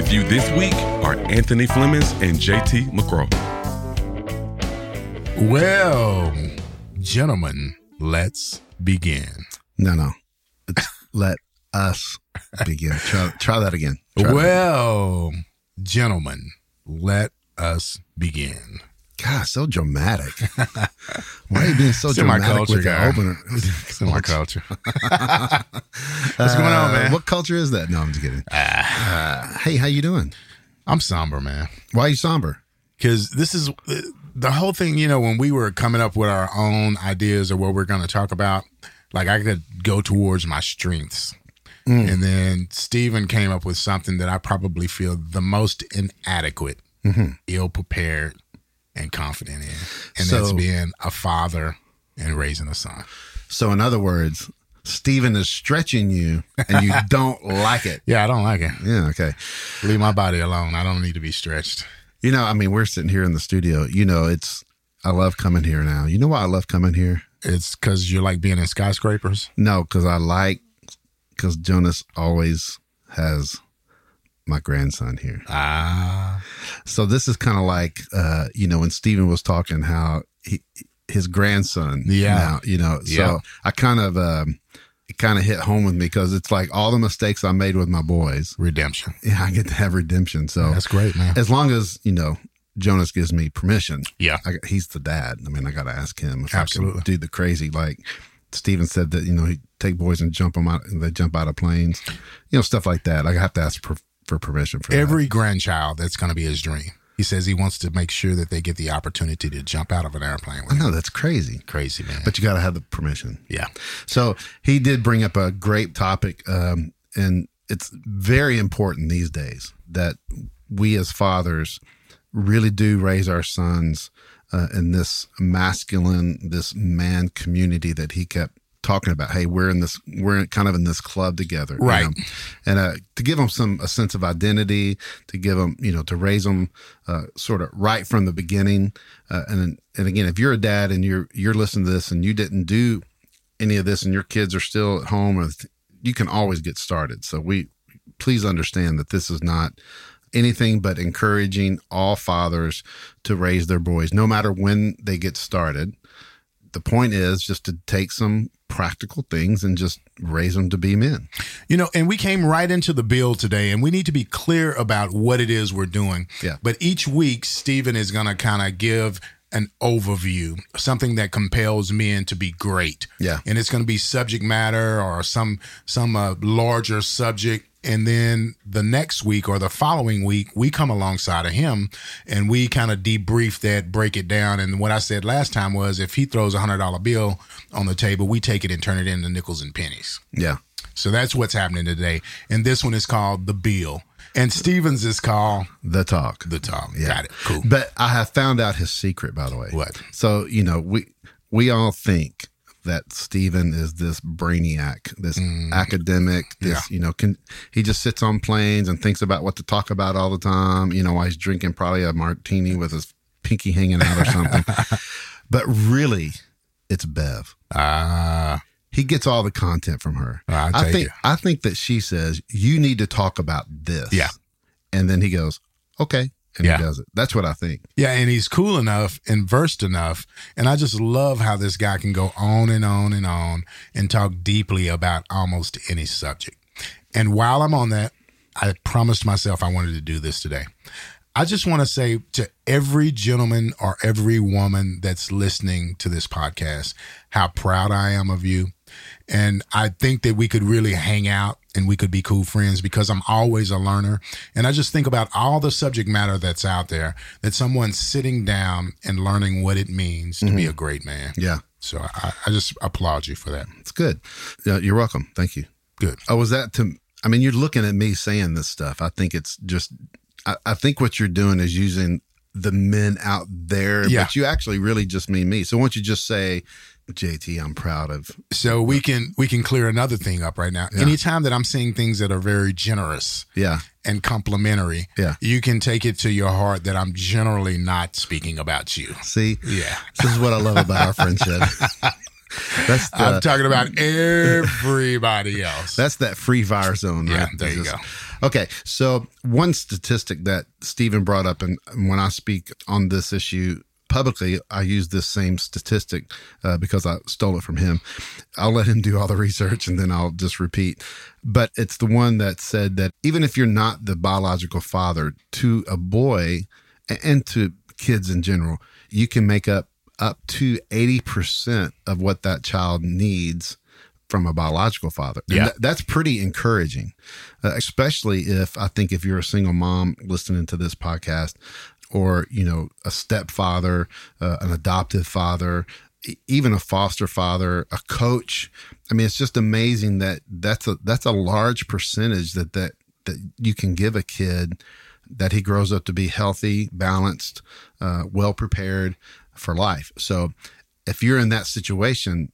With you this week are Anthony Flemings and JT McCrow. Well, gentlemen, let's begin. No, no. Let us begin. Try, try that again. Try that. well, gentlemen, let us begin. God, so dramatic. Why are you being so It's dramatic culture, with the opener? It's in my culture. What's going on, Uh, man? What culture is that? No, I'm just kidding. Uh, hey, how you doing? I'm somber, man. Why are you somber? because this is the whole thing. You know, when we were coming up with our own ideas of what we're going to talk about, like I could go towards my strengths, and then Stephen came up with something that I probably feel the most inadequate, ill prepared, and confident in, and that's being a father and raising a son. So, in other words, Stephen is stretching you and you don't like it. Yeah, I don't like it. Yeah, okay. Leave my body alone. I don't need to be stretched. You know, I mean, we're sitting here in the studio. You know, it's, I love coming here now. You know why I love coming here? It's because you like being in skyscrapers. No, because I like, because Jonas always has my grandson here. Ah, So this is kind of like, uh, you know, when Stephen was talking how he, his grandson, Yeah. now, you know, Yeah. so I kind of, um, it kind of hit home with me because it's like all the mistakes I made with my boys. redemption. Yeah, I get to have redemption. So That's great, man. as long as, you know, Jonas gives me permission, Yeah. I, he's the dad. I mean, I got to ask him if Absolutely. Do the crazy. Like Stephen said that, you know, he take boys and jump them out and they jump out of planes, you know, stuff like that. Like I have to ask for, permission for that. Every grandchild, that's going to be his dream. He says he wants to make sure that they get the opportunity to jump out of an airplane. I know that's crazy, Crazy, man. but you got to have the permission. yeah. So he did bring up a great topic, um, and it's very important these days that we as fathers really do raise our sons uh, in this masculine, this man community that he kept talking about. Hey, we're in this, we're kind of in this club together, you Right. know? And uh, to give them some a sense of identity, to give them, you know, to raise them uh, sort of right from the beginning. Uh, and and again, if you're a dad and you're you're listening to this and you didn't do any of this and your kids are still at home or th- you can always get started so we please understand that this is not anything but encouraging all fathers to raise their boys no matter when they get started the point is just to take some practical things and just raise them to be men You know, and we came right into the build today, and we need to be clear about what it is we're doing. Yeah. But each week, Stephen is going to kind of give an overview, something that compels men to be great. Yeah. And it's going to be subject matter or some some uh, larger subject. And then the next week or the following week, we come alongside of him and we kind of debrief that, break it down. And what I said last time was if he throws a hundred dollar bill on the table, we take it and turn it into nickels and pennies. yeah So that's what's happening today. And this one is called The Build. And Stephen's is called the talk The Talk. Yeah. Got it. Cool. But I have found out his secret, by the way. What? So you know, we we all think that Stephen is this brainiac, this academic, this Mm. Yeah. you know, can he just sits on planes and thinks about what to talk about all the time. You know, while he's drinking probably a martini with his pinky hanging out or something. but really, it's Bev. Ah, He gets all the content from her. I I think it. I think that she says you need to talk about this. Yeah. and then he goes, okay, and Yeah. he does it. That's what I think. yeah. And he's cool enough and versed enough. And I just love how this guy can go on and on and on and talk deeply about almost any subject. And while I'm on that, I promised myself I wanted to do this today. I just want to say to every gentleman or every woman that's listening to this podcast how proud I am of you. And I think that we could really hang out and we could be cool friends because I'm always a learner. And I just think about all the subject matter that's out there that someone's sitting down and learning what it means to be mm-hmm. a great man. Yeah, So I, I just applaud you for that. it's good. Yeah, you're welcome. Thank you. Good. Oh, was that to I mean, you're looking at me saying this stuff. I think it's just, I, I think what you're doing is using the men out there, Yeah. but you actually really just mean me. So don't you just say, JT, I'm proud of. So we can we can clear another thing up right now. Anytime that I'm seeing things that are very generous Yeah. and complimentary, Yeah. you can take it to your heart that I'm generally not speaking about you. See, Yeah. this is what I love about our friendship. That's the, I'm talking about everybody else. That's that free fire zone, right? Yeah, there you Just- Okay, so one statistic that Stephen brought up, and when I speak on this issue publicly, I use this same statistic uh, because I stole it from him. I'll let him do all the research and then I'll just repeat. But it's the one that said that even if you're not the biological father to a boy and to kids in general, you can make up up to 80% of what that child needs from a biological father. And Yeah. that- that's pretty encouraging, uh, especially if I think if you're a single mom listening to this podcast or, you know, a stepfather, uh, an adoptive father, even a foster father, a coach. I mean, it's just amazing that that's a, that's a large percentage that, that, that you can give a kid that he grows up to be healthy, balanced, uh, well prepared for life. So if you're in that situation,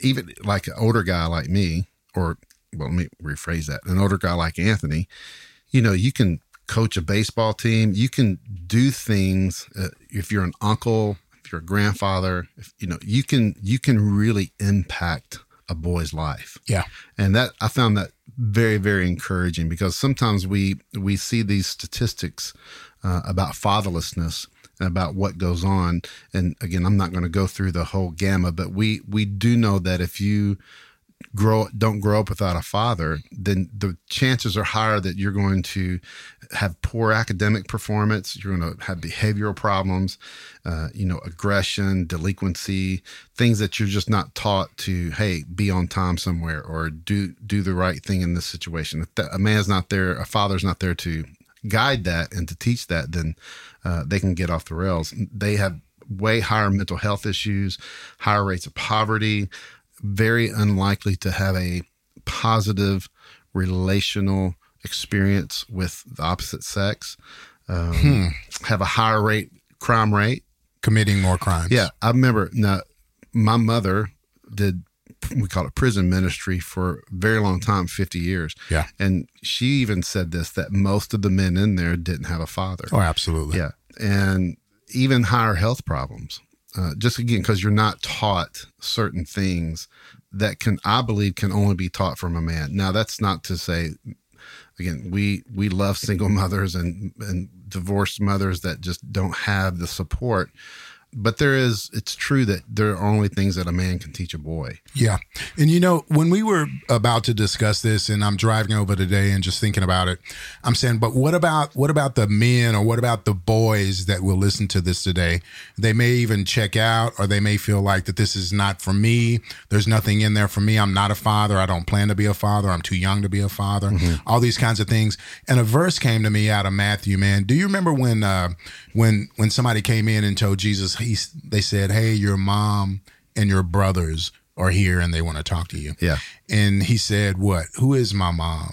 even like an older guy like me, or well, let me rephrase that an older guy like Anthony, you know, you can coach a baseball team, you can do things. Uh, if you're an uncle, if you're a grandfather, if, you know, you can you can really impact a boy's life yeah. and that I found that very very encouraging because sometimes we we see these statistics uh, about fatherlessness and about what goes on and again I'm not going to go through the whole gamma but we we do know that if you grow don't grow up without a father then the chances are higher that you're going to have poor academic performance you're going to have behavioral problems uh, you know aggression delinquency things that you're just not taught to hey be on time somewhere or do do the right thing in this situation. If that, a man's not there a father's not there to guide that and to teach that then uh, they can get off the rails. They have way higher mental health issues higher rates of poverty very unlikely to have a positive relational experience with the opposite sex, um, have a higher rate crime rate. Committing more crimes. Yeah, I remember now. My mother did we call it prison ministry for a very long time, fifty years. Yeah. and she even said this that most of the men in there didn't have a father. Oh, absolutely. Yeah, and even higher health problems. Uh, just again, because you're not taught certain things that can, I believe, can only be taught from a man. Now, that's not to say, again, we we love single mothers and and divorced mothers that just don't have the support. But there is, it's true that there are only things that a man can teach a boy. Yeah. And you know, when we were about to discuss this and I'm driving over today and just thinking about it, I'm saying, but what about what about the men or what about the boys that will listen to this today? They may even check out or they may feel like that this is not for me. There's nothing in there for me. I'm not a father. I don't plan to be a father. I'm too young to be a father. All these kinds of things. And a verse came to me out of Matthew, man. Do you remember when uh when when somebody came in and told Jesus he they said, "Hey, your mom and your brothers are here and they want to talk to you." Yeah. And he said, "What? Who is my mom?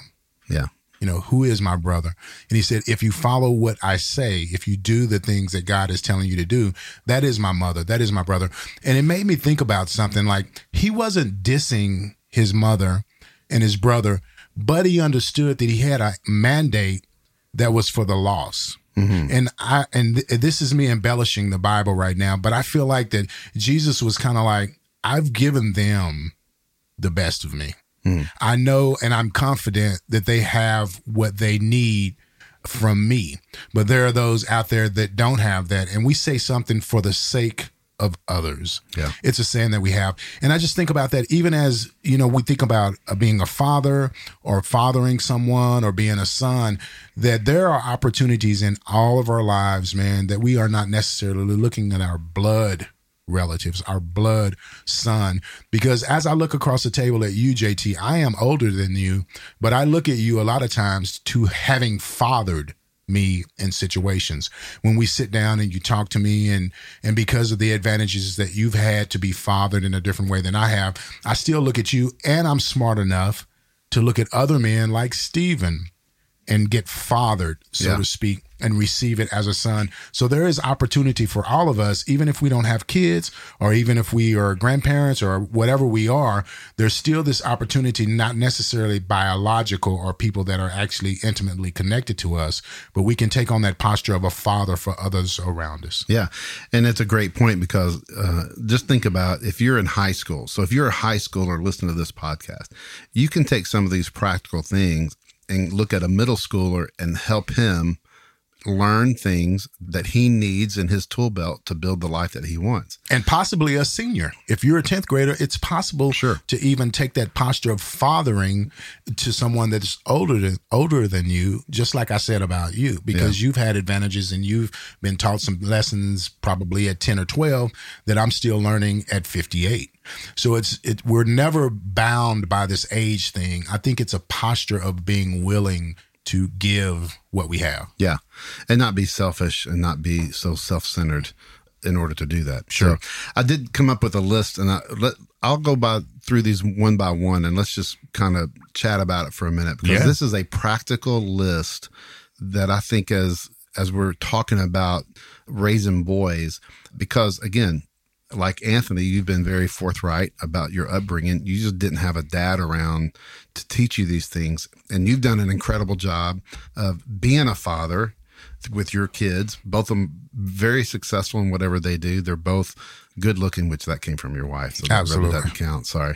Yeah. You know, who is my brother?" And he said, "If you follow what I say, if you do the things that God is telling you to do, that is my mother, that is my brother." And it made me think about something like he wasn't dissing his mother and his brother, but he understood that he had a mandate that was for the lost. Mm-hmm. And I and th- this is me embellishing the Bible right now, but I feel like that Jesus was kind of like, I've given them the best of me. Mm. I know and I'm confident that they have what they need from me. But there are those out there that don't have that. And we say something for the sake of others. Yeah. It's a saying that we have. And I just think about that even as, you know, we think about uh, being a father or fathering someone or being a son, that there are opportunities in all of our lives, man, that we are not necessarily looking at our blood relatives, our blood son. Because as I look across the table at you, JT, I am older than you, but I look at you a lot of times to having fathered me in situations when we sit down and you talk to me and and because of the advantages that you've had to be fathered in a different way than I have I still look at you and I'm smart enough to look at other men like Stephen and get fathered, so Yeah. to speak, and receive it as a son. So there is opportunity for all of us, even if we don't have kids or even if we are grandparents or whatever we are, there's still this opportunity, not necessarily biological or people that are actually intimately connected to us, but we can take on that posture of a father for others around us. Yeah. And it's a great point because uh, just think about if you're in high school. So if you're a high schooler listening to this podcast, you can take some of these practical things and look at a middle schooler and help him learn things that he needs in his tool belt to build the life that he wants. and possibly a senior. If you're a 10th grader, it's possible Sure. to even take that posture of fathering to someone that's older than older than you, just like I said about you, because you've had advantages and you've been taught some lessons probably at 10 or 12 that I'm still learning at 58. So it's it we're never bound by this age thing. I think it's a posture of being willing to give what we have. Yeah. And not be selfish and not be so self centered in order to do that. Sure. So I did come up with a list and I, let, I'll go by through these one by one and let's just kind of chat about it for a minute because Yeah. this is a practical list that I think as, as we're talking about raising boys, because again, like Anthony, you've been very forthright about your upbringing. You just didn't have a dad around to teach you these things. And you've done an incredible job of being a father with your kids, both of them very successful in whatever they do. They're both good looking, which that came from your wife. So that really Absolutely. doesn't count. Sorry.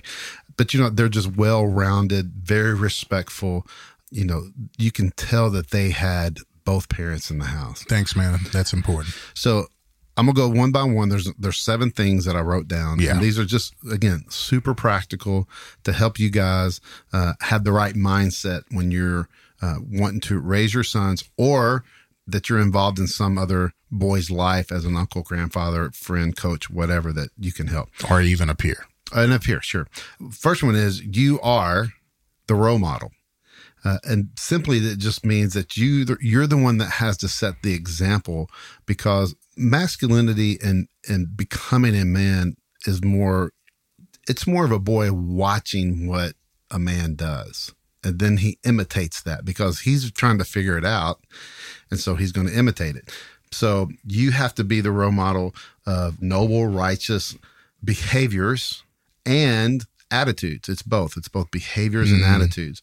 But you know, they're just well rounded, very respectful. You know, you can tell that they had both parents in the house. Thanks, man. That's important. So I'm gonna go one by one. There's there's seven things that I wrote down. Yeah. And these are just again super practical to help you guys uh, have the right mindset when you're uh, wanting to raise your sons or that you're involved in some other boy's life as an uncle, grandfather, friend, coach, whatever that you can help. Or even a peer. And up here, sure. First one is you are the role model. Uh, and simply that just means that you you're the one that has to set the example because masculinity and and becoming a man is more it's more of a boy watching what a man does. And then he imitates that because he's trying to figure it out. And so he's going to imitate it. So you have to be the role model of noble righteous behaviors and attitudes. It's both. It's both behaviors and attitudes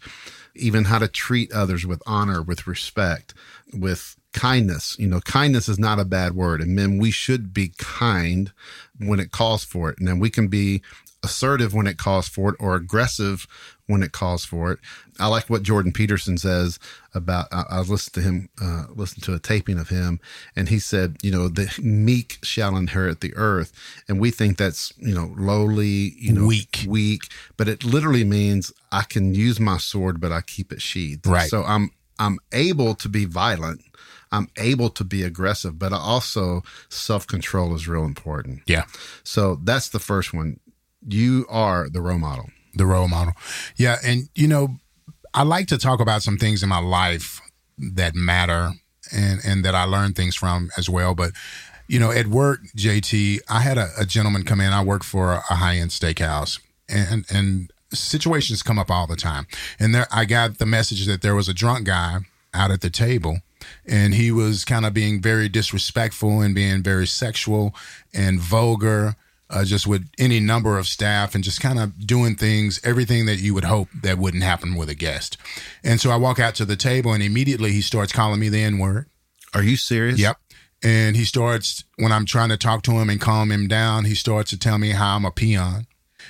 even how to treat others with honor with respect with kindness. You know kindness is not a bad word. And men we should be kind when it calls for it. And then we can be assertive when it calls for it or aggressive when it calls for it. I like what Jordan Peterson says about. I, I listened to him, uh, listened to a taping of him, and he said, you know, the meek shall inherit the earth, and we think that's you know lowly, you know, Weak. weak, but it literally means I can use my sword, but I keep it sheathed. Right. So I'm I'm able to be violent. I'm able to be aggressive, but also self control is real important. Yeah. So that's the first one. You are the role model. The role model. Yeah, and you know, I like to talk about some things in my life that matter and and that I learn things from as well. But you know, at work, JT, I had a, a gentleman come in. I work for a, high end steakhouse, and and situations come up all the time. And there, I got the message that there was a drunk guy out at the table. And he was kind of being very disrespectful and being very sexual and vulgar uh, just with any number of staff and just kind of doing things, everything that you would hope that wouldn't happen with a guest. And so I walk out to the table and immediately he starts calling me the N word. Are you serious? Yep. And he starts, when I'm trying to talk to him and calm him down, he starts to tell me how I'm a peon.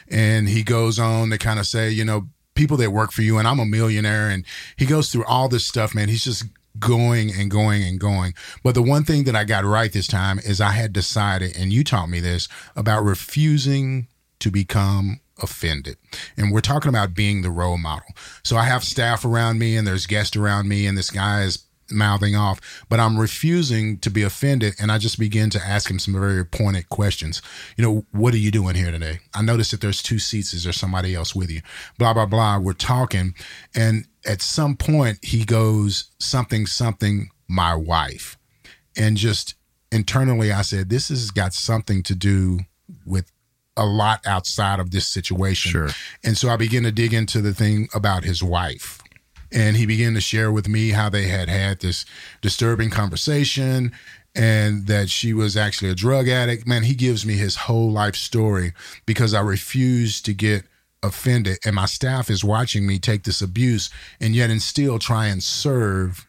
And he goes on to kind of say, you know, people that work for you, and I'm a millionaire. And he goes through all this stuff, man. He's just going and going and going. But the one thing that I got right this time is I had decided, and you taught me this, about refusing to become offended. And we're talking about being the role model. So I have staff around me and there's guests around me, and this guy is mouthing off, but I'm refusing to be offended. And I just begin to ask him some very pointed questions. You know, what are you doing here today? I noticed that there's two seats. Is there somebody else with you? Blah, blah, blah. We're talking. And at some point, he goes, something, something, my wife. And just internally, I said, this has got something to do with a lot outside of this situation. Sure. And so I begin to dig into the thing about his wife. And he began to share with me how they had had this disturbing conversation and that she was actually a drug addict. Man, he gives me his whole life story because I refuse to get offended. And my staff is watching me take this abuse and yet and still try and serve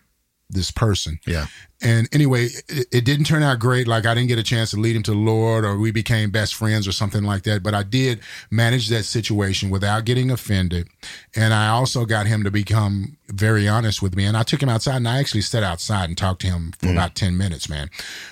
this person. Yeah. And anyway, it, it, didn't turn out great. Like I didn't get a chance to lead him to the Lord or we became best friends or something like that. But I did manage that situation without getting offended. And I also got him to become very honest with me. And I took him outside and I actually sat outside and talked to him for mm. about 10 minutes, man.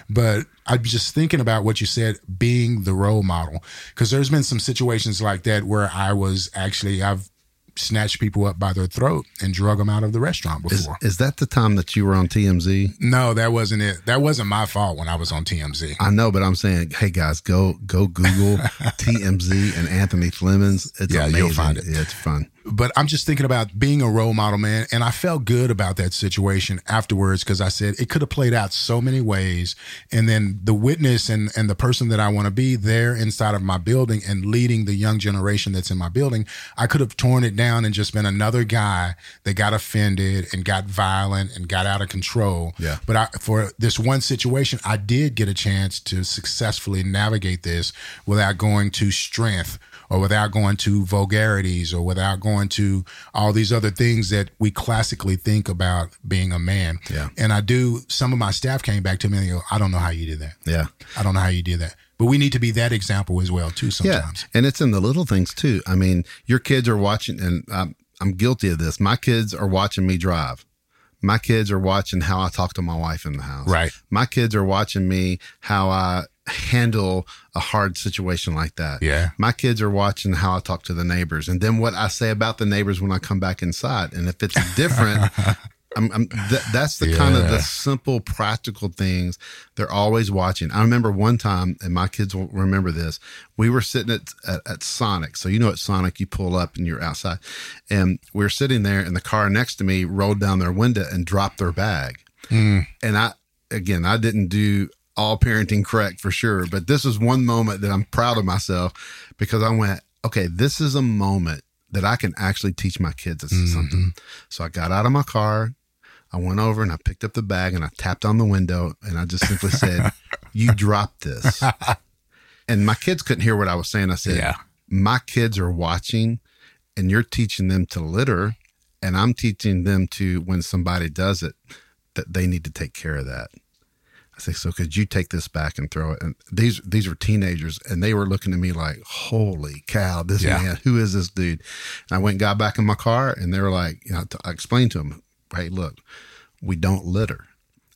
But I'm just thinking about what you said, being the role model. Cause there's been some situations like that where I was actually, I've snatched people up by their throat and drug them out of the restaurant before. Is, is, that the time that you were on TMZ? No, that wasn't it. That wasn't my fault when I was on TMZ. I know, but I'm saying, hey guys, go go Google TMZ and Anthony Flemings. It's yeah, amazing. you'll find it. Yeah, it's fun but I'm just thinking about being a role model, man. And I felt good about that situation afterwards because I said it could have played out so many ways. And then the witness and, and the person that I want to be there inside of my building and leading the young generation that's in my building, I could have torn it down and just been another guy that got offended and got violent and got out of control. Yeah. But I, for this one situation, I did get a chance to successfully navigate this without going to strength or without going to vulgarities or without going to all these other things that we classically think about being a man. Yeah. And I do, some of my staff came back to me and they go, I don't know how you did that. Yeah. I don't know how you did that. But we need to be that example as well, too, sometimes. Yeah. And it's in the little things, too. I mean, your kids are watching, and I'm, I'm guilty of this. My kids are watching me drive. My kids are watching how I talk to my wife in the house. Right. My kids are watching me how I handle a hard situation like that. Yeah. My kids are watching how I talk to the neighbors and then what I say about the neighbors when I come back inside. And if it's different, I'm, I'm th- that's the yeah. kind of the simple practical things they're always watching. I remember one time, and my kids will remember this. We were sitting at, at, at Sonic, so you know at Sonic you pull up and you're outside, and we are sitting there, and the car next to me rolled down their window and dropped their bag, mm. and I again I didn't do all parenting correct for sure. But this is one moment that I'm proud of myself because I went, okay, this is a moment that I can actually teach my kids mm-hmm. something. So I got out of my car. I went over and I picked up the bag and I tapped on the window and I just simply said, You dropped this. and my kids couldn't hear what I was saying. I said, Yeah, my kids are watching and you're teaching them to litter. And I'm teaching them to, when somebody does it, that they need to take care of that. I say, so could you take this back and throw it? And these these were teenagers, and they were looking at me like, "Holy cow, this yeah. man! Who is this dude?" And I went and got back in my car, and they were like, you know, I explained to them, "Hey, look, we don't litter,"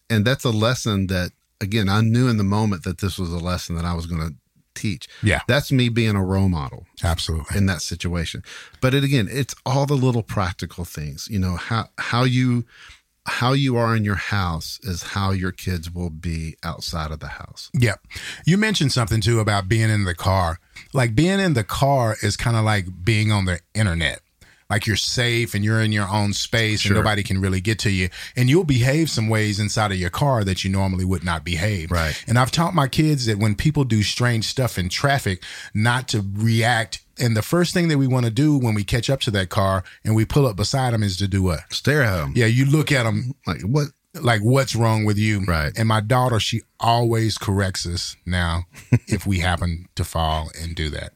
and that's a lesson that, again, I knew in the moment that this was a lesson that I was going to teach. Yeah. That's me being a role model. Absolutely. In that situation. But it again, it's all the little practical things, you know, how how you how you are in your house is how your kids will be outside of the house. Yeah. You mentioned something too about being in the car. Like being in the car is kind of like being on the internet. Like you're safe and you're in your own space sure. and nobody can really get to you. And you'll behave some ways inside of your car that you normally would not behave. Right. And I've taught my kids that when people do strange stuff in traffic, not to react and the first thing that we want to do when we catch up to that car and we pull up beside them is to do what? Stare at them. Yeah, you look at them like what? Like what's wrong with you? Right. And my daughter, she always corrects us now if we happen to fall and do that.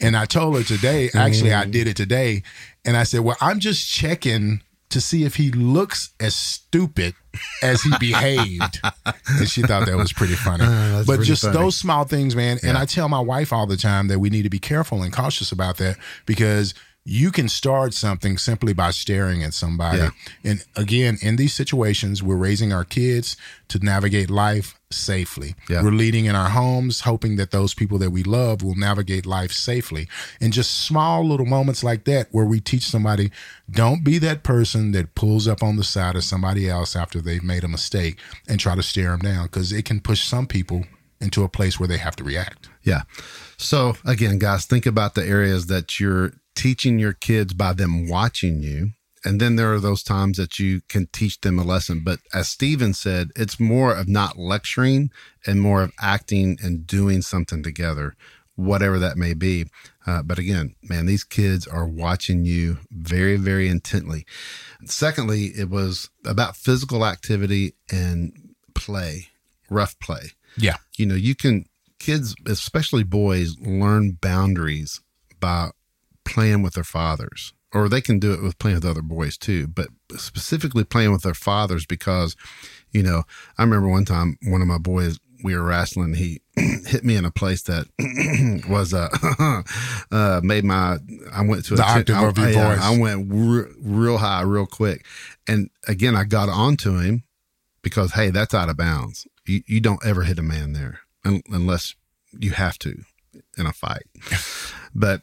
and I told her today, actually, I mm. did it today, and I said, "Well, I'm just checking." to see if he looks as stupid as he behaved. and she thought that was pretty funny. Uh, but pretty just funny. those small things, man. Yeah. And I tell my wife all the time that we need to be careful and cautious about that because you can start something simply by staring at somebody. Yeah. And again, in these situations, we're raising our kids to navigate life safely. Yeah. We're leading in our homes, hoping that those people that we love will navigate life safely. And just small little moments like that where we teach somebody, don't be that person that pulls up on the side of somebody else after they've made a mistake and try to stare them down because it can push some people into a place where they have to react. Yeah. So again, guys, think about the areas that you're teaching your kids by them watching you. And then there are those times that you can teach them a lesson. But as Stephen said, it's more of not lecturing and more of acting and doing something together whatever that may be. Uh, but again, man, these kids are watching you very, very intently. Secondly, it was about physical activity and play, rough play. Yeah. You know, you can, kids, especially boys, learn boundaries by playing with their fathers, or they can do it with playing with other boys too, but specifically playing with their fathers because, you know, I remember one time one of my boys, we were wrestling, he hit me in a place that was uh, uh made my I went to The a octave I, of your yeah, voice. I went re- real high real quick. And again, I got onto him because hey, that's out of bounds. You you don't ever hit a man there un- unless you have to in a fight. but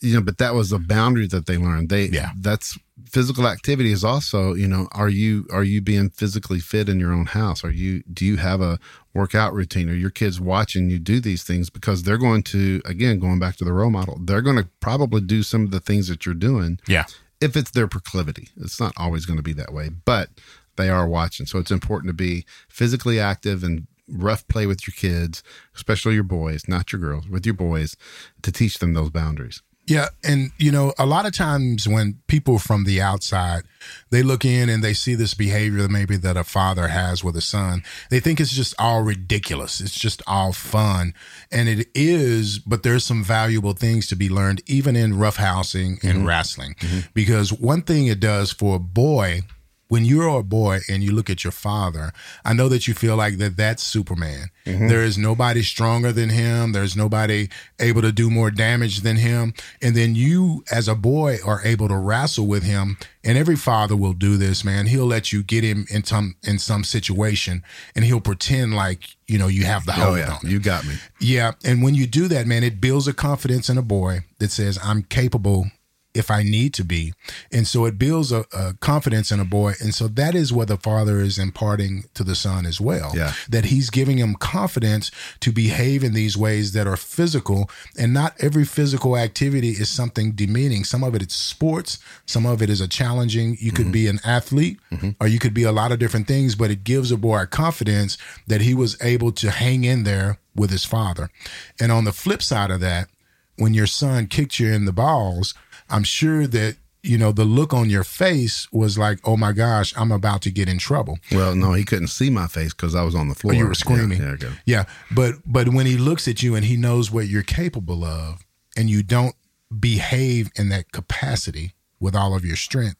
you know, but that was a boundary that they learned. They Yeah. that's physical activity is also, you know, are you are you being physically fit in your own house? Are you do you have a workout routine? Are your kids watching you do these things because they're going to again going back to the role model, they're going to probably do some of the things that you're doing Yeah. if it's their proclivity. It's not always going to be that way, but they are watching. So it's important to be physically active and rough play with your kids, especially your boys, not your girls, with your boys to teach them those boundaries. Yeah, and you know, a lot of times when people from the outside they look in and they see this behavior that maybe that a father has with a son, they think it's just all ridiculous. It's just all fun, and it is. But there's some valuable things to be learned, even in roughhousing and mm-hmm. wrestling, mm-hmm. because one thing it does for a boy when you're a boy and you look at your father, I know that you feel like that that's Superman. Mm-hmm. There is nobody stronger than him. There's nobody able to do more damage than him. And then you, as a boy, are able to wrestle with him. And every father will do this, man. He'll let you get him in some in some situation, and he'll pretend like you know you have the Oh hold yeah, on him. you got me. Yeah, and when you do that, man, it builds a confidence in a boy that says, "I'm capable if I need to be," and so it builds a, a confidence in a boy, and so that is what the father is imparting to the son as well. Yeah. that he's giving him confidence to behave in these ways that are physical, and not every physical activity is something demeaning. Some of it is sports, some of it is a challenging. You could mm-hmm. be an athlete, mm-hmm. or you could be a lot of different things, but it gives a boy a confidence that he was able to hang in there with his father. And on the flip side of that, when your son kicked you in the balls, I'm sure that you know the look on your face was like, "Oh my gosh, I'm about to get in trouble." Well, no, he couldn't see my face because I was on the floor. Oh, you were screaming. Yeah, yeah, but but when he looks at you and he knows what you're capable of, and you don't behave in that capacity with all of your strength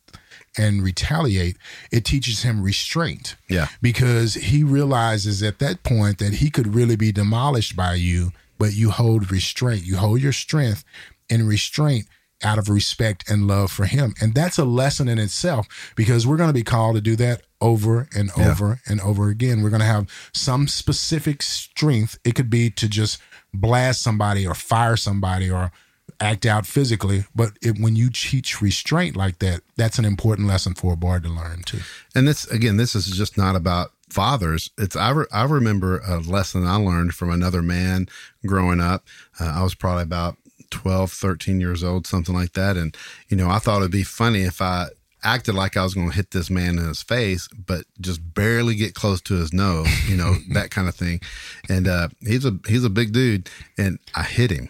and retaliate, it teaches him restraint. Yeah. because he realizes at that point that he could really be demolished by you, but you hold restraint. You hold your strength and restraint out of respect and love for him. And that's a lesson in itself because we're going to be called to do that over and Yeah. over and over again. We're going to have some specific strength. It could be to just blast somebody or fire somebody or act out physically. But it, when you teach restraint like that, that's an important lesson for a boy to learn too. And this again, this is just not about fathers. It's I, re, I remember a lesson I learned from another man growing up. Uh, I was probably about 12, 13 years old, something like that. And you know, I thought it'd be funny if I acted like I was going to hit this man in his face, but just barely get close to his nose, you know, that kind of thing. And uh, he's a he's a big dude, and I hit him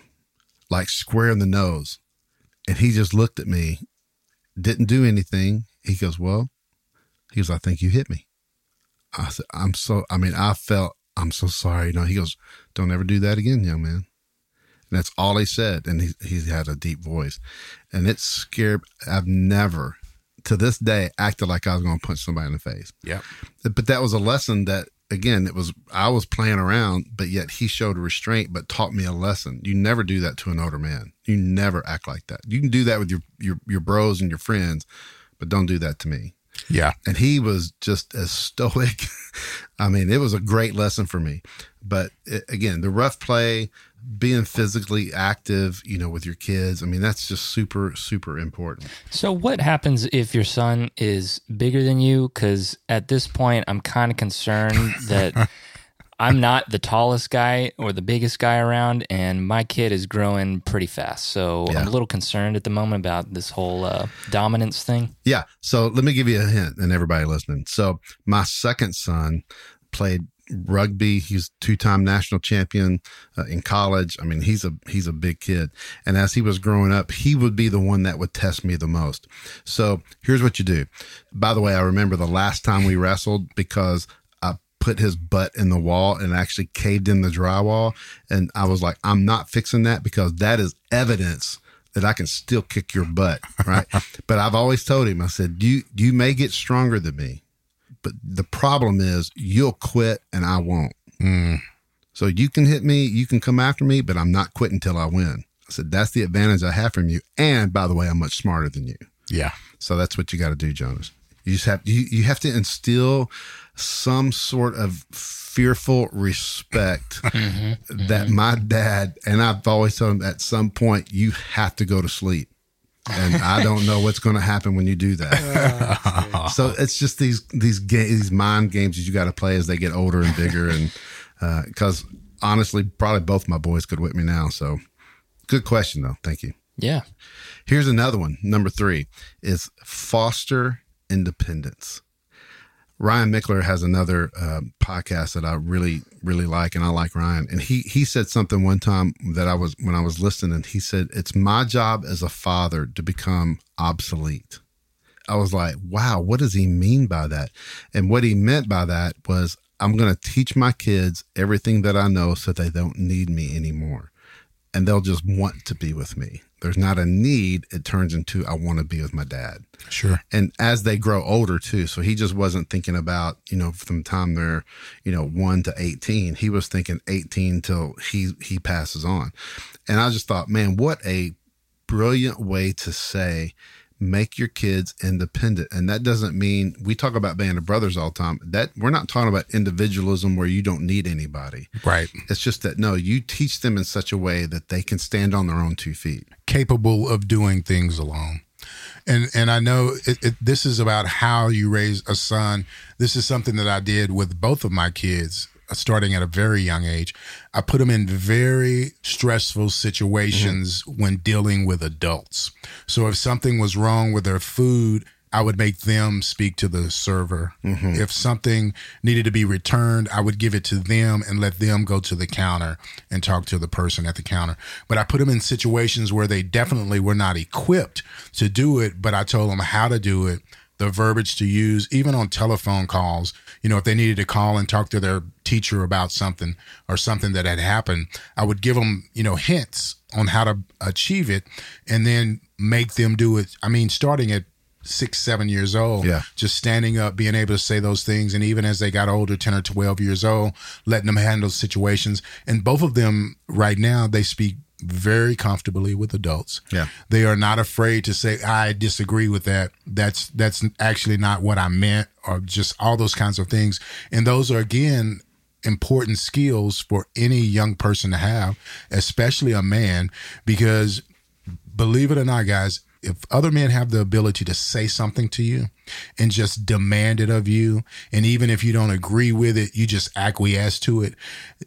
like square in the nose, and he just looked at me, didn't do anything. He goes, "Well," he goes, "I think you hit me." I said, "I'm so." I mean, I felt I'm so sorry. You know, he goes, "Don't ever do that again, young man." And that's all he said, and he he had a deep voice, and it scared. I've never, to this day, acted like I was going to punch somebody in the face. Yeah. But that was a lesson that again, it was I was playing around, but yet he showed restraint, but taught me a lesson. You never do that to an older man. You never act like that. You can do that with your your your bros and your friends, but don't do that to me. Yeah. And he was just as stoic. I mean, it was a great lesson for me. But it, again, the rough play, being physically active, you know, with your kids. I mean, that's just super super important. So, what happens if your son is bigger than you? Because at this point, I'm kind of concerned that I'm not the tallest guy or the biggest guy around, and my kid is growing pretty fast. So, Yeah. I'm a little concerned at the moment about this whole uh, dominance thing. Yeah. So let me give you a hint and everybody listening. So my second son played rugby. He's two-time national champion uh, in college. I mean, he's a he's a big kid. And as he was growing up, he would be the one that would test me the most. So here's what you do. By the way, I remember the last time we wrestled because I put his butt in the wall and actually caved in the drywall. And I was like, I'm not fixing that because that is evidence that I can still kick your butt, right? but I've always told him, I said, you you may get stronger than me, but the problem is you'll quit and I won't. Mm. So you can hit me, you can come after me, but I'm not quitting until I win. I said, that's the advantage I have from you. And by the way, I'm much smarter than you. Yeah. So that's what you got to do, Jonas. You just have you, you have to instill some sort of fearful respect mm-hmm. that mm-hmm. my dad and I've always told him at some point you have to go to sleep. And I don't know what's going to happen when you do that. so it's just these these ga- these mind games that you got to play as they get older and bigger. And uh because honestly, probably both my boys could whip me now. So good question though. Thank you. Yeah. Here's another one. Number three is foster independence. Ryan Michler has another uh, podcast that I really, really like, and I like Ryan. And he he said something one time that I was when I was listening. He said, "It's my job as a father to become obsolete." I was like, "Wow, what does he mean by that?" And what he meant by that was, "I'm going to teach my kids everything that I know, so they don't need me anymore." And they'll just want to be with me. There's not a need. It turns into I want to be with my dad. Sure. And as they grow older too, so he just wasn't thinking about you know from the time they're you know one to eighteen. He was thinking eighteen till he he passes on. And I just thought, man, what a brilliant way to say make your kids independent and that doesn't mean we talk about band of brothers all the time that we're not talking about individualism where you don't need anybody Right. it's just that no, you teach them in such a way that they can stand on their own two feet. capable of doing things alone. And and I know it, it, this is about how you raise a son. This is something that I did with both of my kids, Uh, starting at a very young age. I put them in very stressful situations when dealing with adults. So if something was wrong with their food, I would make them speak to the server. Mm-hmm. If something needed to be returned, I would give it to them and let them go to the counter and talk to the person at the counter. But I put them in situations where they definitely were not equipped to do it, but I told them how to do it, the verbiage to use, even on telephone calls. You know, if they needed to call and talk to their teacher about something or something that had happened, I would give them, you know, hints on how to achieve it and then make them do it. I mean, starting at six, seven years old, Yeah. just standing up, being able to say those things. And even as they got older, 10 or 12 years old, letting them handle situations. And both of them right now, they speak very comfortably with adults. Yeah. They are not afraid to say, I disagree with that. That's, that's actually not what I meant or just all those kinds of things. And those are again, important skills for any young person to have, especially a man, because believe it or not, guys, if other men have the ability to say something to you and just demand it of you, and even if you don't agree with it, you just acquiesce to it,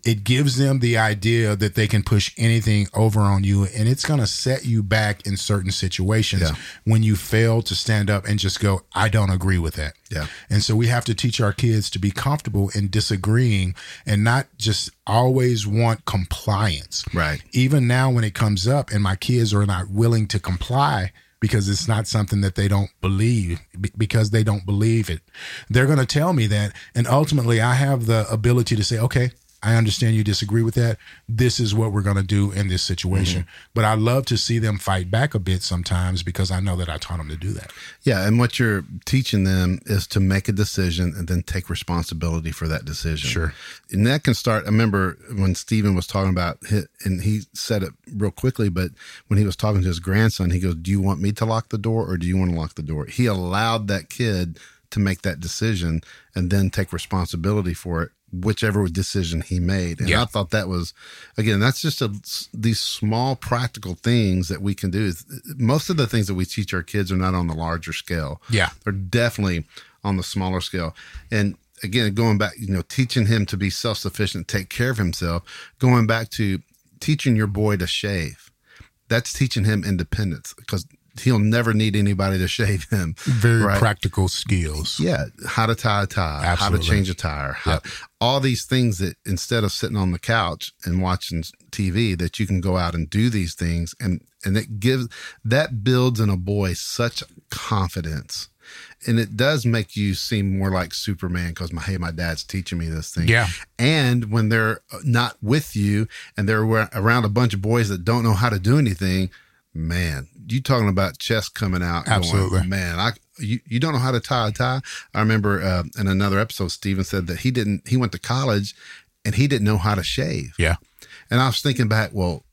it gives them the idea that they can push anything over on you. And it's going to set you back in certain situations Yeah. when you fail to stand up and just go, I don't agree with that. Yeah. And so we have to teach our kids to be comfortable in disagreeing and not just always want compliance. Right. Even now, when it comes up and my kids are not willing to comply because it's not something that they don't believe, because they don't believe it, they're going to tell me that. And ultimately, I have the ability to say, okay, I understand you disagree with that. This is what we're going to do in this situation. Mm-hmm. But I love to see them fight back a bit sometimes because I know that I taught them to do that. Yeah. And what you're teaching them is to make a decision and then take responsibility for that decision. Sure. And that can start. I remember when Stephen was talking about it, and he said it real quickly, but when he was talking to his grandson, he goes, Do you want me to lock the door or do you want to lock the door? He allowed that kid to make that decision and then take responsibility for it whichever decision he made and Yeah. i thought that was again that's just a, these small practical things that we can do most of the things that we teach our kids are not on the larger scale Yeah. they're definitely on the smaller scale. And again, going back, you know, teaching him to be self sufficient, take care of himself, going back to teaching your boy to shave. That's teaching him independence because he'll never need anybody to shave him. Very right? practical skills. Yeah, how to tie a tie, Absolutely. how to change a tire, how, all these things that instead of sitting on the couch and watching TV, that you can go out and do these things, and and it gives that builds in a boy such confidence, and it does make you seem more like Superman because my hey, my dad's teaching me this thing. Yeah. and when they're not with you and they're around a bunch of boys that don't know how to do anything. Man, you talking about chest coming out? going, Absolutely. man, I you, you don't know how to tie a tie. I remember uh, in another episode, Stephen said that he didn't. He went to college and he didn't know how to shave. Yeah. And I was thinking back, well,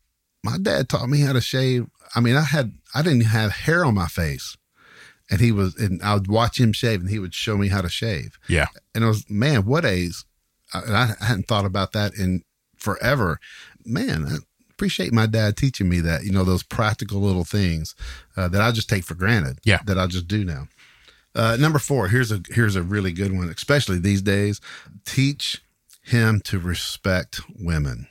my dad taught me how to shave. I mean, I had I didn't have hair on my face, and he was, and I would watch him shave, and he would show me how to shave. Yeah. And it was, man, what a, and I hadn't thought about that in forever. Man, I appreciate my dad teaching me that, you know, those practical little things uh, that I just take for granted. Yeah. That I just do now. Uh, number four, here's a, here's a really good one, especially these days. Teach him to respect women.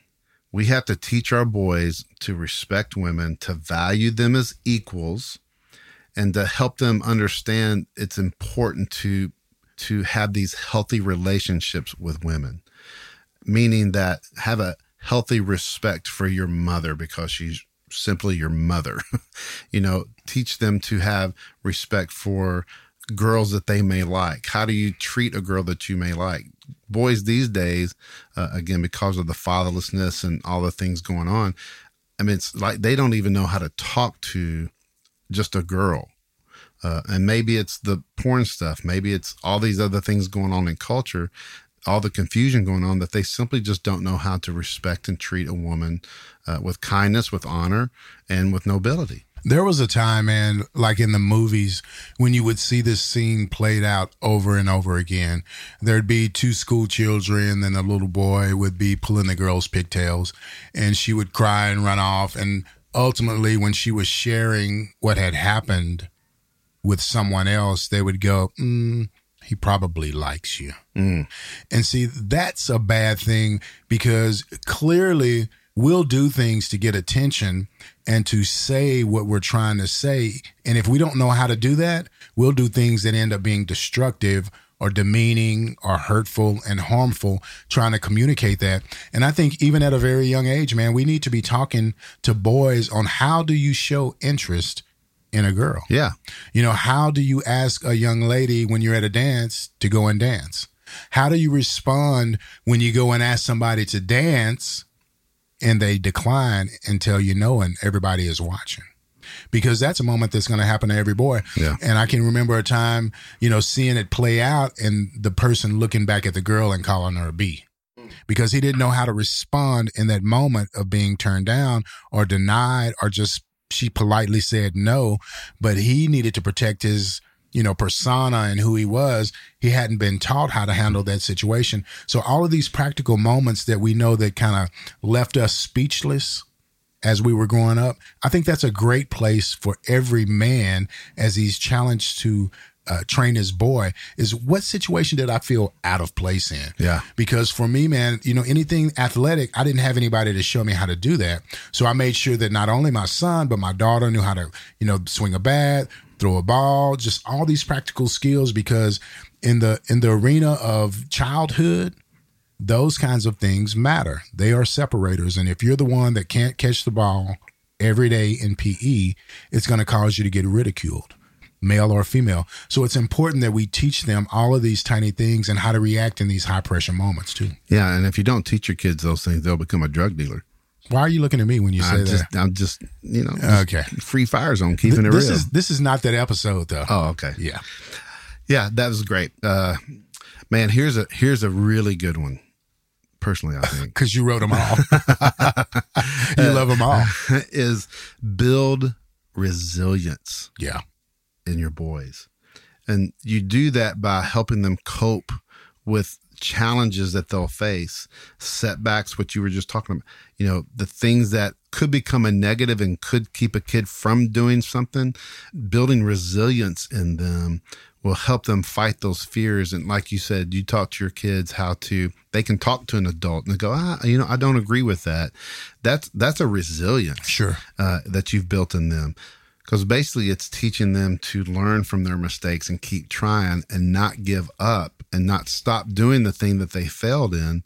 We have to teach our boys to respect women, to value them as equals, and to help them understand it's important to to have these healthy relationships with women meaning that have a healthy respect for your mother because she's simply your mother. You know teach them to have respect for girls that they may like. How do you treat a girl that you may like? Boys these days uh, again because of the fatherlessness and all the things going on i mean it's like they don't even know how to talk to just a girl. Uh, and maybe it's the porn stuff. Maybe it's all these other things going on in culture all the confusion going on that they simply just don't know how to respect and treat a woman uh, with kindness with honor and with nobility There was a time, man, like in the movies, when you would see this scene played out over and over again. There'd be two school children, and a little boy would be pulling the girl's pigtails, and she would cry and run off. And ultimately, when she was sharing what had happened with someone else, they would go, mm, he probably likes you. Mm. And see, that's a bad thing because clearly we'll do things to get attention and to say what we're trying to say. And if we don't know how to do that, we'll do things that end up being destructive or demeaning or hurtful and harmful trying to communicate that. And I think even at a very young age, man, we need to be talking to boys on how do you show interest in a girl? yeah You know, how do you ask a young lady when you're at a dance to go and dance? How do you respond when you go and ask somebody to dance and they decline and tell you no and everybody is watching? Because that's a moment that's going to happen to every boy. Yeah. And I can remember a time, you know, seeing it play out and the person looking back at the girl and calling her a B because he didn't know how to respond in that moment of being turned down or denied or just she politely said no but he needed to protect his you know persona and who he was. He hadn't been taught how to handle that situation. So all of these practical moments that we know that kind of left us speechless as we were growing up i think that's a great place for every man as he's challenged to uh, train his boy is what situation did i feel out of place in Yeah. because for me, man, you know, anything athletic, I didn't have anybody to show me how to do that. So I made sure that not only my son, but my daughter knew how to, you know, swing a bat, throw a ball, just all these practical skills because in the in the arena of childhood, those kinds of things matter. They are separators. And if you're the one that can't catch the ball every day in PE, it's going to cause you to get ridiculed male or female. So it's important that we teach them all of these tiny things and how to react in these high pressure moments too. yeah and if you don't teach your kids those things they'll become a drug dealer Why are you looking at me when you say i'm that? i'm just you know just Okay. free fire zone keeping it this real is this is not that episode though. oh okay Yeah. Yeah, that was great. Uh, man, here's a here's a really good one. Personally, I think Because you wrote them all. you love them all. is build resilience Yeah. In your boys, and you do that by helping them cope with challenges that they'll face, setbacks, what you were just talking about. You know, the things that could become a negative and could keep a kid from doing something. Building resilience in them will help them fight those fears. And like you said, you talk to your kids how to they can talk to an adult and they go, ah, you know, I don't agree with that. That's that's a resilience Sure. uh, that you've built in them. Because basically it's teaching them to learn from their mistakes and keep trying and not give up and not stop doing the thing that they failed in.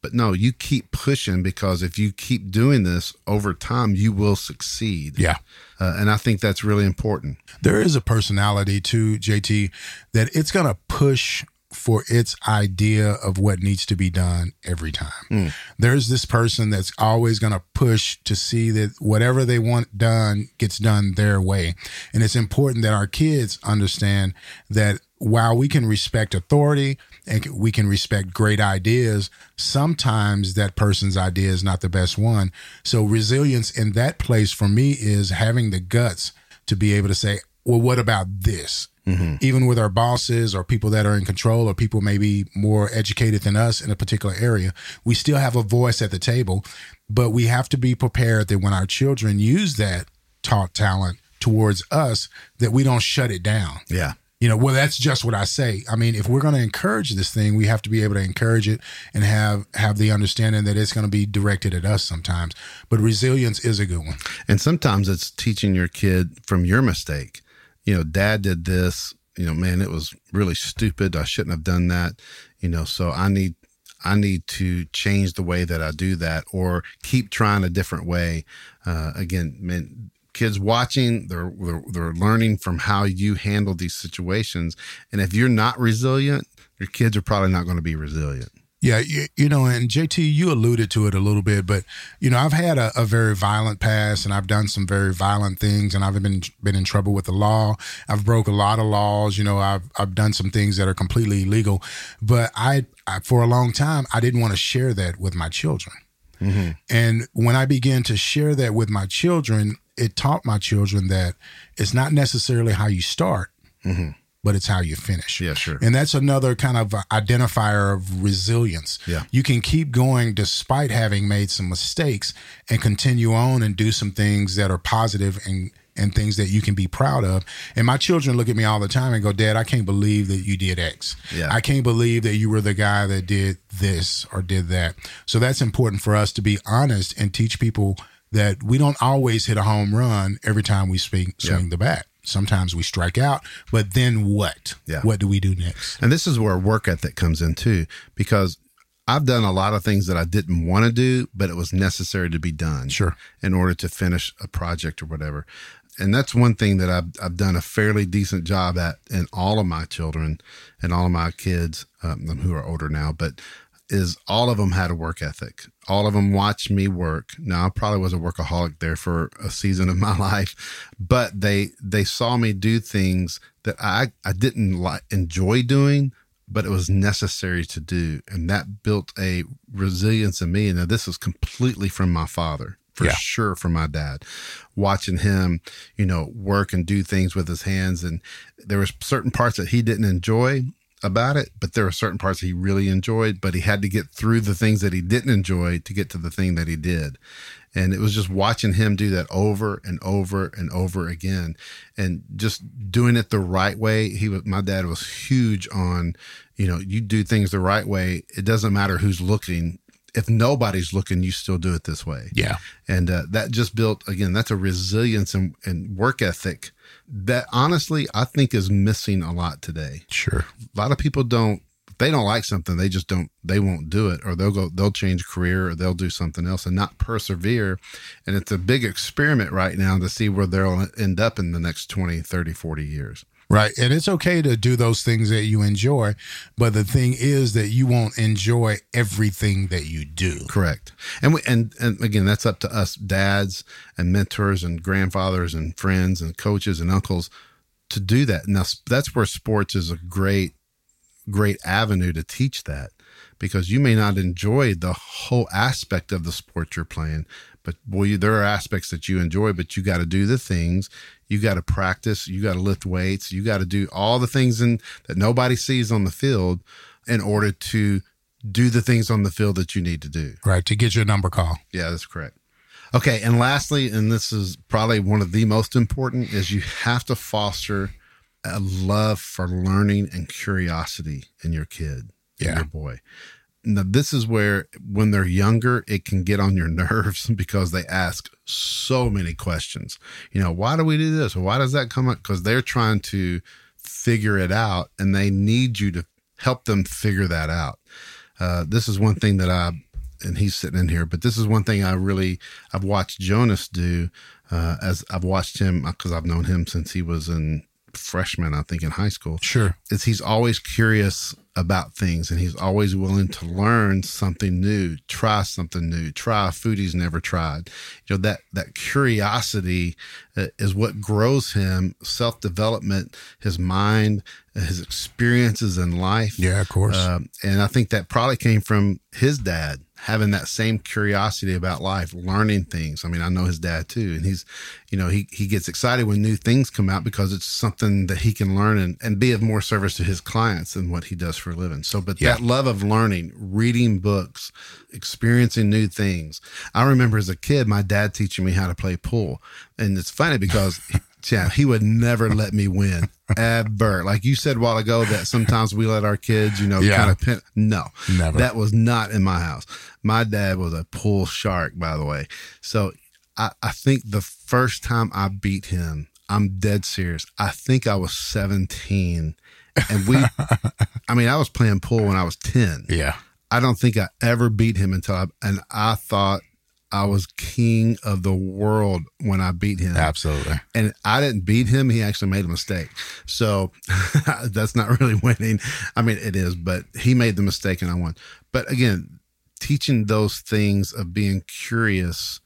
But no you keep pushing because if you keep doing this over time you will succeed. Yeah. uh, and i think that's really important. There is a personality to JT that it's going to push for its idea of what needs to be done every time. Hmm. There's this person that's always going to push to see that whatever they want done gets done their way. And it's important that our kids understand that while we can respect authority and we can respect great ideas, sometimes that person's idea is not the best one. So resilience in that place for me is having the guts to be able to say, well, what about this? Mm-hmm. Even with our bosses or people that are in control or people maybe more educated than us in a particular area, we still have a voice at the table. But we have to be prepared that when our children use that taught talent towards us, that we don't shut it down. yeah You know, well, that's just what I say. I mean, if we're going to encourage this thing, we have to be able to encourage it and have have the understanding that it's going to be directed at us sometimes. But resilience is a good one. And sometimes it's teaching your kid from your mistake. You know, dad did this, you know, man, it was really stupid. I shouldn't have done that. You know, so I need I need to change the way that I do that or keep trying a different way. Uh, again, man, kids watching, they're, they're they're learning from how you handle these situations. And if you're not resilient, your kids are probably not going to be resilient. Yeah, you, you know, and JT, you alluded to it a little bit, but you know, I've had a, a very violent past, and I've done some very violent things, and I've been been in trouble with the law. I've broke a lot of laws. You know, I've I've done some things that are completely illegal, but I, I for a long time I didn't want to share that with my children. Mm-hmm. And when I began to share that with my children, it taught my children that it's not necessarily how you start, mm-hmm. But it's how you finish. Yeah, sure. And that's another kind of uh, identifier of resilience. Yeah. You can keep going despite having made some mistakes and continue on and do some things that are positive and and things that you can be proud of. And my children look at me all the time and go, "Dad, I can't believe that you did X. Yeah. I can't believe that you were the guy that did this or did that." So that's important for us to be honest and teach people that we don't always hit a home run every time we swing, swing the bat. Sometimes we strike out, but then what? Yeah. What do we do next? And this is where work ethic comes in too, because I've done a lot of things that I didn't want to do, but it was necessary to be done. Sure. In order to finish a project or whatever. And that's one thing that I've, I've done a fairly decent job at in all of my children and all of my kids, um, who are older now, but is all of them had a work ethic. All of them watched me work. Now I probably was a workaholic there for a season of my life, but they they saw me do things that I I didn't like enjoy doing, but it was necessary to do, and that built a resilience in me. And now this is completely from my father. For Yeah. sure, from my dad, watching him, you know, work and do things with his hands, and there was certain parts that he didn't enjoy, about it, but there were certain parts he really enjoyed, but he had to get through the things that he didn't enjoy to get to the thing that he did. And it was just watching him do that over and over and over again and just doing it the right way. He was, my dad was huge on, you know, you do things the right way. It doesn't matter who's looking. If nobody's looking, you still do it this way Yeah. and uh, that just built again that's a resilience and, and work ethic that honestly i think is missing a lot today. Sure. a lot of people don't they don't like something they just don't they won't do it or they'll go they'll change career or they'll do something else and not persevere. And it's a big experiment right now to see where they'll end up in the next 20 30 40 years Right. And it's okay to do those things that you enjoy. But the thing is that you won't enjoy everything that you do. Correct. And we, and and again, that's up to us dads and mentors and grandfathers and friends and coaches and uncles to do that. Now that's where sports is a great great avenue to teach that because you may not enjoy the whole aspect of the sport you're playing, but boy, there are aspects that you enjoy, but you got to do the things. You got to practice. You got to lift weights. You got to do all the things in, that nobody sees on the field in order to do the things on the field that you need to do. Right. To get your number call. Yeah, that's correct. Okay, and lastly, and this is probably one of the most important, is you have to foster a love for learning and curiosity in your kid, in Yeah. your boy. Now this is where when they're younger, it can get on your nerves because they ask so many questions. You know, why do we do this? Why does that come up? Because they're trying to figure it out and they need you to help them figure that out. Uh, this is one thing that I, and he's sitting in here, but this is one thing I really, I've watched Jonas do uh, as I've watched him because I've known him since he was in freshman, I think, in high school. Sure. Is he's always curious about things and he's always willing to learn something new, try something new, try a food he's never tried. You know, that, that curiosity uh, is what grows him, self development, his mind, his experiences in life. Yeah, of course. Um, and I think that probably came from his dad having that same curiosity about life, learning things. I mean, I know his dad too, and he's, you know, he, he gets excited when new things come out because it's something that he can learn and, and be of more service to his clients than what he does for a living. So, but Yeah. that love of learning, reading books, experiencing new things. I remember as a kid, my dad teaching me how to play pool. And it's funny because yeah, he would never let me win ever. Like you said a while ago that sometimes we let our kids, you know, Yeah. kind of pin. No, Never. that was not in my house. My dad was a pool shark, by the way. So I, I think the first time I beat him, I'm dead serious. I think I was 17 and we, I mean, I was playing pool when I was 10. yeah. I don't think I ever beat him until I, and I thought I was king of the world when I beat him. Absolutely. And I didn't beat him. He actually made a mistake. So that's not really winning. I mean, it is, but he made the mistake and I won. But again, teaching those things of being curious,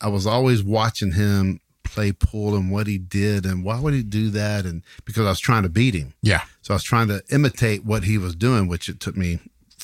I was always watching him play pool and what he did and why would he do that? And because I was trying to beat him. Yeah. So I was trying to imitate what he was doing, which it took me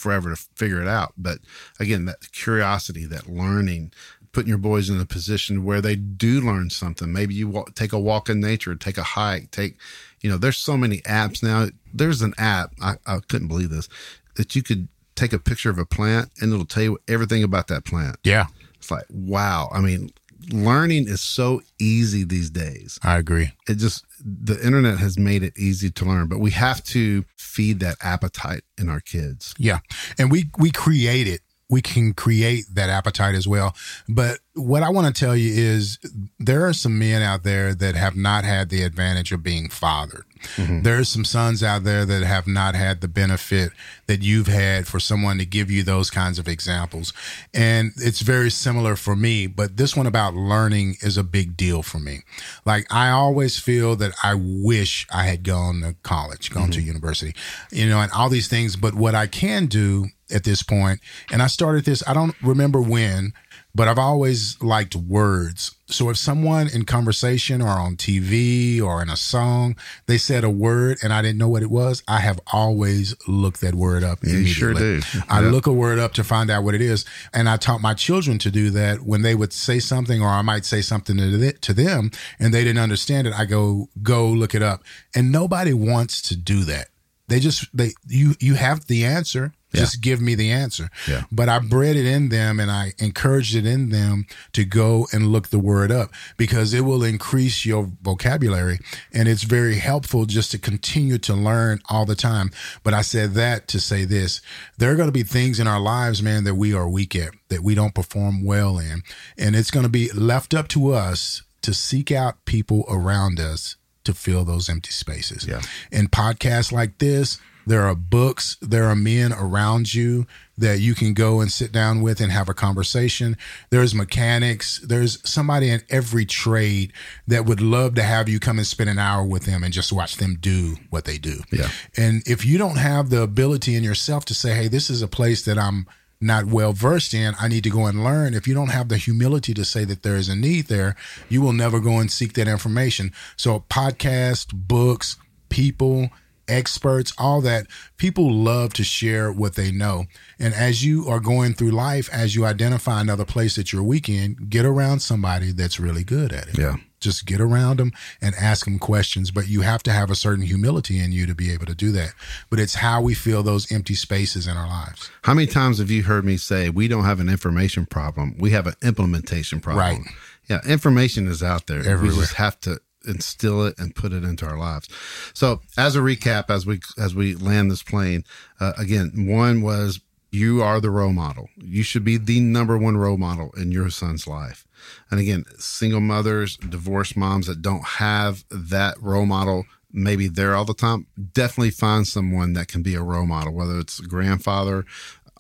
forever to figure it out. But again, that curiosity, that learning, putting your boys in a position where they do learn something. Maybe you walk, take a walk in nature, take a hike, take, you know, there's so many apps now. There's an app, I, I couldn't believe this, that you could take a picture of a plant and it'll tell you everything about that plant. Yeah. It's like, wow. I mean, learning is so easy these days I agree. it just the internet has made it easy to learn but we have to feed that appetite in our kids Yeah. And we we create it. We can create that appetite as well. But what I want to tell you is there are some men out there that have not had the advantage of being fathered. Mm-hmm. There are some sons out there that have not had the benefit that you've had for someone to give you those kinds of examples. And it's very similar for me, but this one about learning is a big deal for me. Like I always feel that I wish I had gone to college, gone to mm-hmm. university, you know, and all these things. But what I can do at this point, and I started this, I don't remember when, but I've always liked words. So if someone in conversation or on TV or in a song, they said a word and I didn't know what it was, I have always looked that word up. you sure do. I look a word up to find out what it is. And I taught my children to do that when they would say something or I might say something to them and they didn't understand it. I go, go look it up. And nobody wants to do that. They just, they, you, you have the answer. Just give me the answer. Yeah. But I bred it in them and I encouraged it in them to go and look the word up because it will increase your vocabulary and it's very helpful just to continue to learn all the time. But I said that to say this there are going to be things in our lives, man, that we are weak at, that we don't perform well in. And it's going to be left up to us to seek out people around us to fill those empty spaces. Yeah. In podcasts like this, there are books, there are men around you that you can go and sit down with and have a conversation. There's mechanics, there's somebody in every trade that would love to have you come and spend an hour with them and just watch them do what they do. Yeah. And if you don't have the ability in yourself to say, hey, this is a place that I'm not well versed in, I need to go and learn. If you don't have the humility to say that there is a need there, you will never go and seek that information. So, podcast, books, people, experts, all that, people love to share what they know. And as you are going through life, as you identify another place that you're weak in, get around somebody that's really good at it. Yeah. Just get around them and ask them questions. But you have to have a certain humility in you to be able to do that. But it's how we fill those empty spaces in our lives. how many times have you heard me say we don't have an information problem we have an implementation problem Right. yeah information is out there Everywhere. we just have to instill it and put it into our lives so as a recap as we as we land this plane uh, again one was You are the role model. You should be the number one role model in your son's life. And again, single mothers, divorced moms that don't have that role model, maybe there all the time, definitely find someone that can be a role model, whether it's grandfather,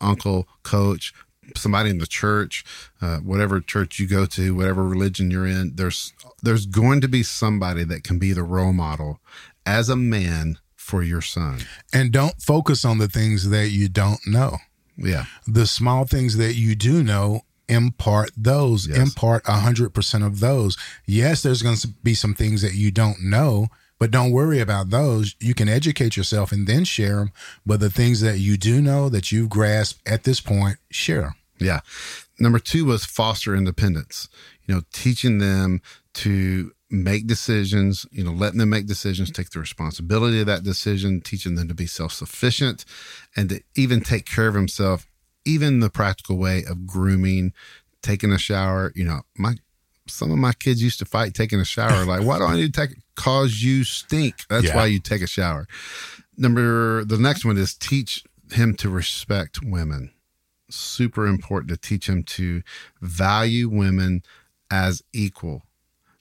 uncle, coach, somebody in the church, uh, whatever church you go to, whatever religion you're in, there's there's going to be somebody that can be the role model as a man for your son. And don't focus on the things that you don't know. Yeah. The small things that you do know, impart those, Yes. impart 100% of those. Yes, there's going to be some things that you don't know, but don't worry about those. You can educate yourself and then share them. But the things that you do know that you've grasped at this point, share 'em. Yeah. Number two was foster independence. You know, teaching them to make decisions, you know, letting them make decisions, take the responsibility of that decision, teaching them to be self sufficient and to even take care of himself, even the practical way of grooming, taking a shower. You know, my some of my kids used to fight taking a shower. Like, why do I need to take? Cause you stink. That's Yeah. why you take a shower. Number the next one is teach him to respect women. Super important to teach him to value women as equal.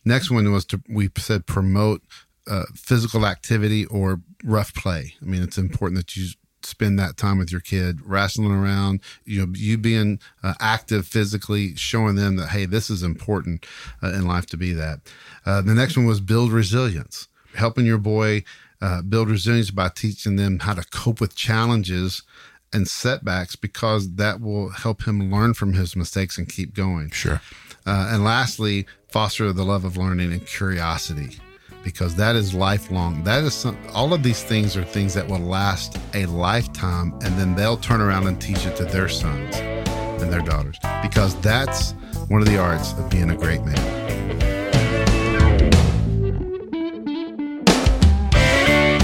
Next one was to we said promote uh, physical activity or rough play. I mean, it's important that you spend that time with your kid, wrestling around. You know, you being uh, active physically, showing them that hey, this is important uh, in life to be that. Uh, the next one was build resilience, helping your boy uh, build resilience by teaching them how to cope with challenges and setbacks because that will help him learn from his mistakes and keep going. Sure. Uh, and lastly, foster the love of learning and curiosity because that is lifelong. That is some, all of these things are things that will last a lifetime and then they'll turn around and teach it to their sons and their daughters because that's one of the arts of being a great man.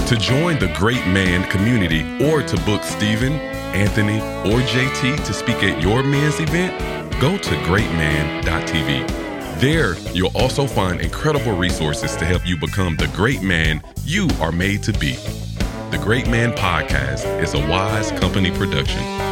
To join the Great Man community or to book Stephen, Anthony, or JT to speak at your men's event, go to greatman.tv. There, you'll also find incredible resources to help you become the great man you are made to be. The Great Man Podcast is a wise company production.